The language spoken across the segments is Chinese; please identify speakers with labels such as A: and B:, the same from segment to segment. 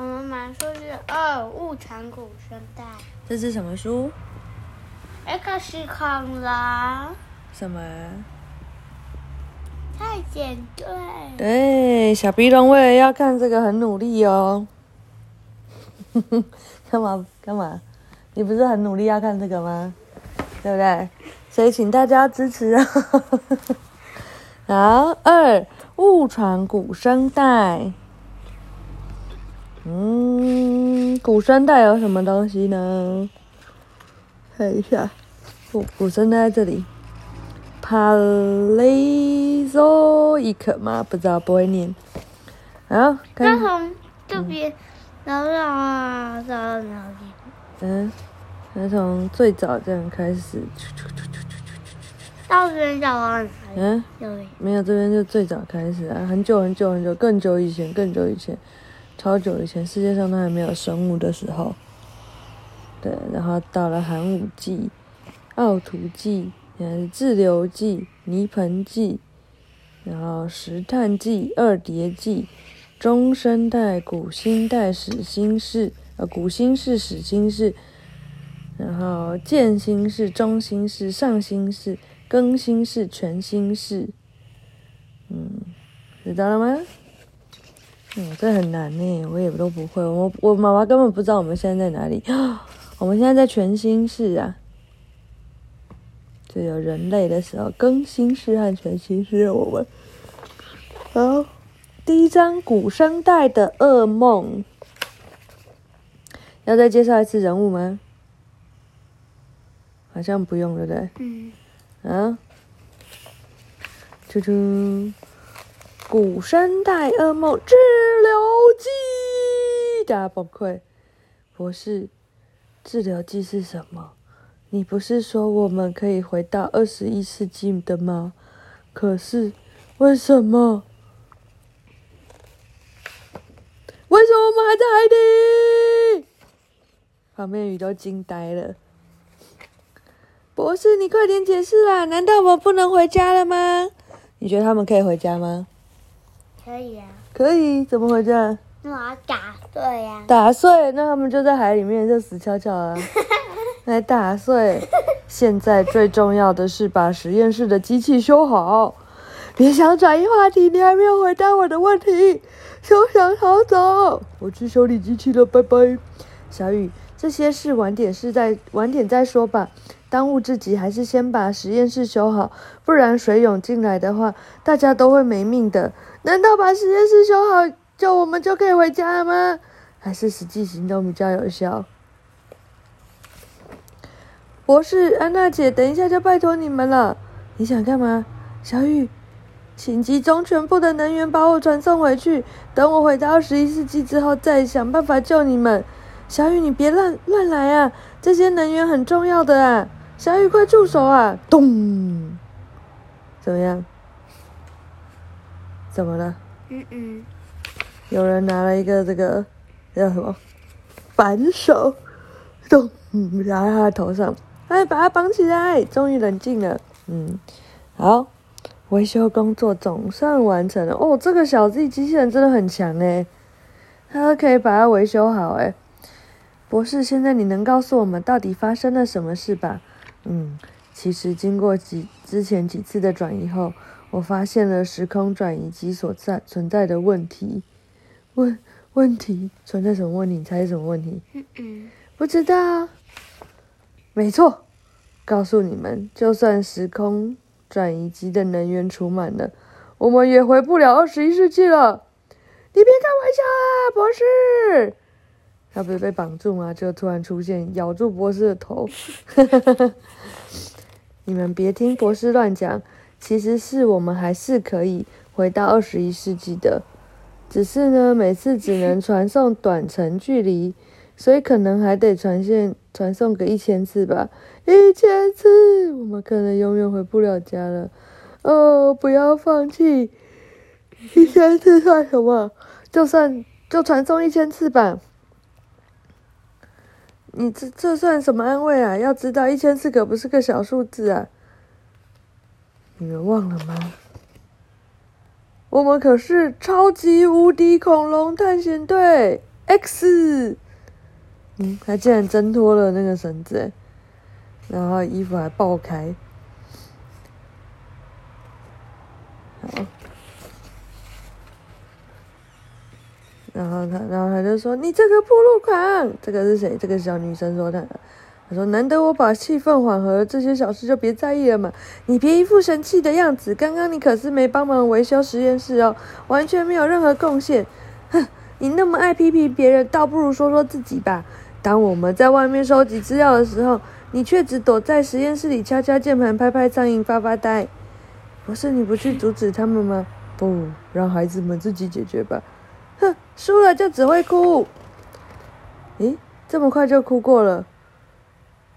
A: 我们买数据二物产古生代
B: 这是什么书
A: ？，X 恐龙
B: 什么？
A: 太监队。
B: 对，小鼻龙为了要看这个很努力哦。干嘛干嘛？你不是很努力要看这个吗？对不对？所以请大家支持啊！好，二误传古生代。嗯，古生代有什么东西呢？看一下，古古生代在这里。Paleozoic 吗？不知道，不会念。好，
A: 那
B: 看，
A: 从这边，然后啊，到哪里？
B: 嗯，那从最早这样开始，
A: 到这边找到哪里？
B: 嗯，没有，这边就最早开始啊，很久很久很久，更久以前，更久以前，超久以前，世界上都还没有生物的时候。对，然后到了寒武纪、奥图纪、嗯，滞留纪、泥盆纪，然后石炭纪、二叠纪、中生代、古新代、始新世，呃，古新世、始新世，然后渐新世、中新世、上新世、更新世、全新世。嗯，知道了吗？嗯，这很难呢，我也都不会。我我妈妈根本不知道我们现在在哪里。我们现在在全新世啊，就有人类的时候，更新世和全新世的我们。好，第一张古生代的噩梦，要再介绍一次人物吗？好像不用，对不对？
A: 嗯，
B: 啊，啾啾，古生代噩梦治疗剂，大家崩溃。博士，治疗剂是什么？你不是说我们可以回到二十一世纪的吗？可是为什么？为什么我们还在海底？旁边鱼都惊呆了。博士，你快点解释啦！难道我们不能回家了吗？你觉得他们可以回家吗？
A: 可以啊。
B: 可以，怎么回家？
A: 那我要打碎呀、
B: 打碎，那他们就在海里面就死翘翘啊。来打碎。现在最重要的是把实验室的机器修好。别想转移话题，你还没有回答我的问题，休想逃走！我去修理机器了，拜拜。小雨，这些事晚点是在晚点再说吧。当务之急还是先把实验室修好，不然水涌进来的话，大家都会没命的。难道把实验室修好，就我们就可以回家了吗？还是实际行动比较有效？博士，安娜姐，等一下就拜托你们了。你想干嘛？小雨，请集中全部的能源把我传送回去。等我回到二十一世纪之后，再想办法救你们。小雨，你别乱乱来啊！这些能源很重要的啊！小雨，快住手啊！咚！怎么样？怎么了？
A: 嗯嗯，
B: 有人拿了一个这个叫什么反手，咚，嗯砸在他的头上，哎，把他绑起来，终于冷静了。嗯，好，维修工作总算完成了。哦，这个小 Z 机器人真的很强诶，它可以把它维修好哎。博士，现在你能告诉我们到底发生了什么事吧？嗯，其实经过几之前几次的转移后，我发现了时空转移机所在存在的问题。问问题存在什么问题？你猜是什么问题？
A: 嗯嗯，
B: 不知道。没错，告诉你们，就算时空转移机的能源储满了，我们也回不了二十一世纪了。你别开玩笑啊，博士！他不是被绑住吗？就突然出现，咬住博士的头。你们别听博士乱讲，其实是我们还是可以回到二十一世纪的，只是呢，每次只能传送短程距离，所以可能还得传线传送个一千次吧。一千次，我们可能永远回不了家了。哦，不要放弃，一千次算什么？就算就传送一千次吧。你这这算什么安慰啊？要知道，一千次可不是个小数字啊！你们忘了吗？我们可是超级无敌恐龙探险队！X，嗯，他竟然挣脱了那个绳子，然后衣服还爆开，好，然后他，然后他就说：“你这个铺路狂！”这个是谁？这个小女生说他。他说：“难得我把气氛缓和，这些小事就别在意了嘛。你别一副神气的样子，刚刚你可是没帮忙维修实验室哦，完全没有任何贡献。哼，你那么爱批评别人，倒不如说说自己吧。当我们在外面收集资料的时候，你却只躲在实验室里敲敲键盘、拍拍苍蝇、发发呆。不是你不去阻止他们吗？不，让孩子们自己解决吧。哼，输了就只会哭。咦，这么快就哭过了？”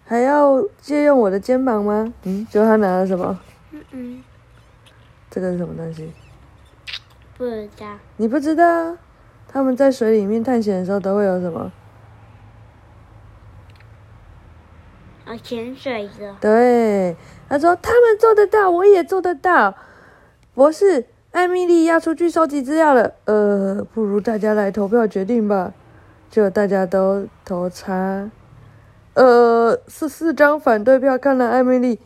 B: 还要借用我的肩膀吗？嗯，就他拿了什么？
A: 嗯嗯，
B: 这个是什么东西？
A: 不知道。
B: 你不知道？他们在水里面探险的时候都会有什么？
A: 啊，潜水的。
B: 对，他说他们做得到，我也做得到。博士，艾米丽要出去收集资料了。呃，不如大家来投票决定吧。就大家都投叉。呃，是四张反对票。看了艾米丽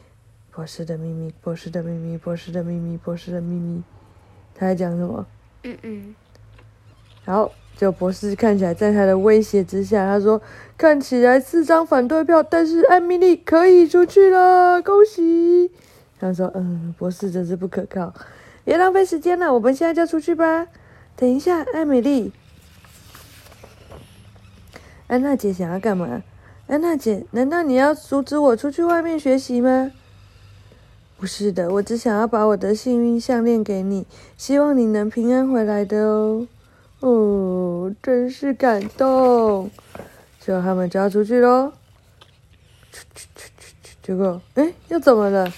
B: 博士的秘密，博士的秘密，博士的秘密，博士的秘密。他在讲什么？
A: 嗯嗯。
B: 好，就博士看起来在他的威胁之下，他说：“看起来四张反对票，但是艾米丽可以出去了，恭喜。”他说：“嗯，博士真是不可靠，别浪费时间了，我们现在就出去吧。”等一下，艾米丽，安娜姐想要干嘛？安娜姐，难道你要阻止我出去外面学习吗？不是的，我只想要把我的幸运项链给你，希望你能平安回来的哦。哦，真是感动。最后他们就要出去喽。去去去去去，结果，哎，又怎么了？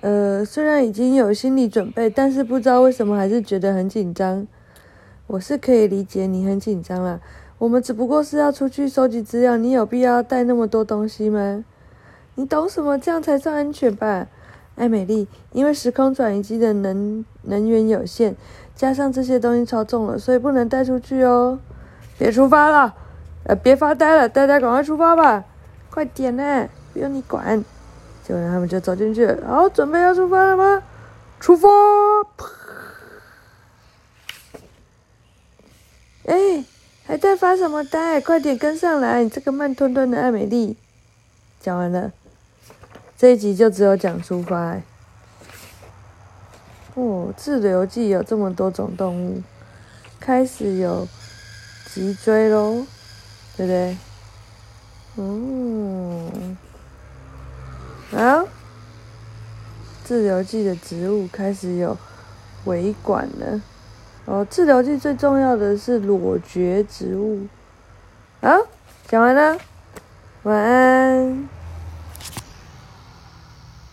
B: 呃，虽然已经有心理准备，但是不知道为什么还是觉得很紧张。我是可以理解你很紧张啦。我们只不过是要出去收集资料，你有必要带那么多东西吗？你懂什么？这样才算安全吧？艾美丽，因为时空转移机的能能源有限，加上这些东西超重了，所以不能带出去哦。别出发了，呃，别发呆了，大家赶快出发吧！快点呢，不用你管。结果他们就走进去，好，准备要出发了吗？出发！哎。还在发什么呆？快点跟上来！你这个慢吞吞的艾美丽。讲完了，这一集就只有讲出发。哦，自留记有这么多种动物，开始有脊椎喽，对不对？嗯，好，自留记的植物开始有维管了。哦，治疗剂最重要的是裸蕨植物。好，讲完了，晚安。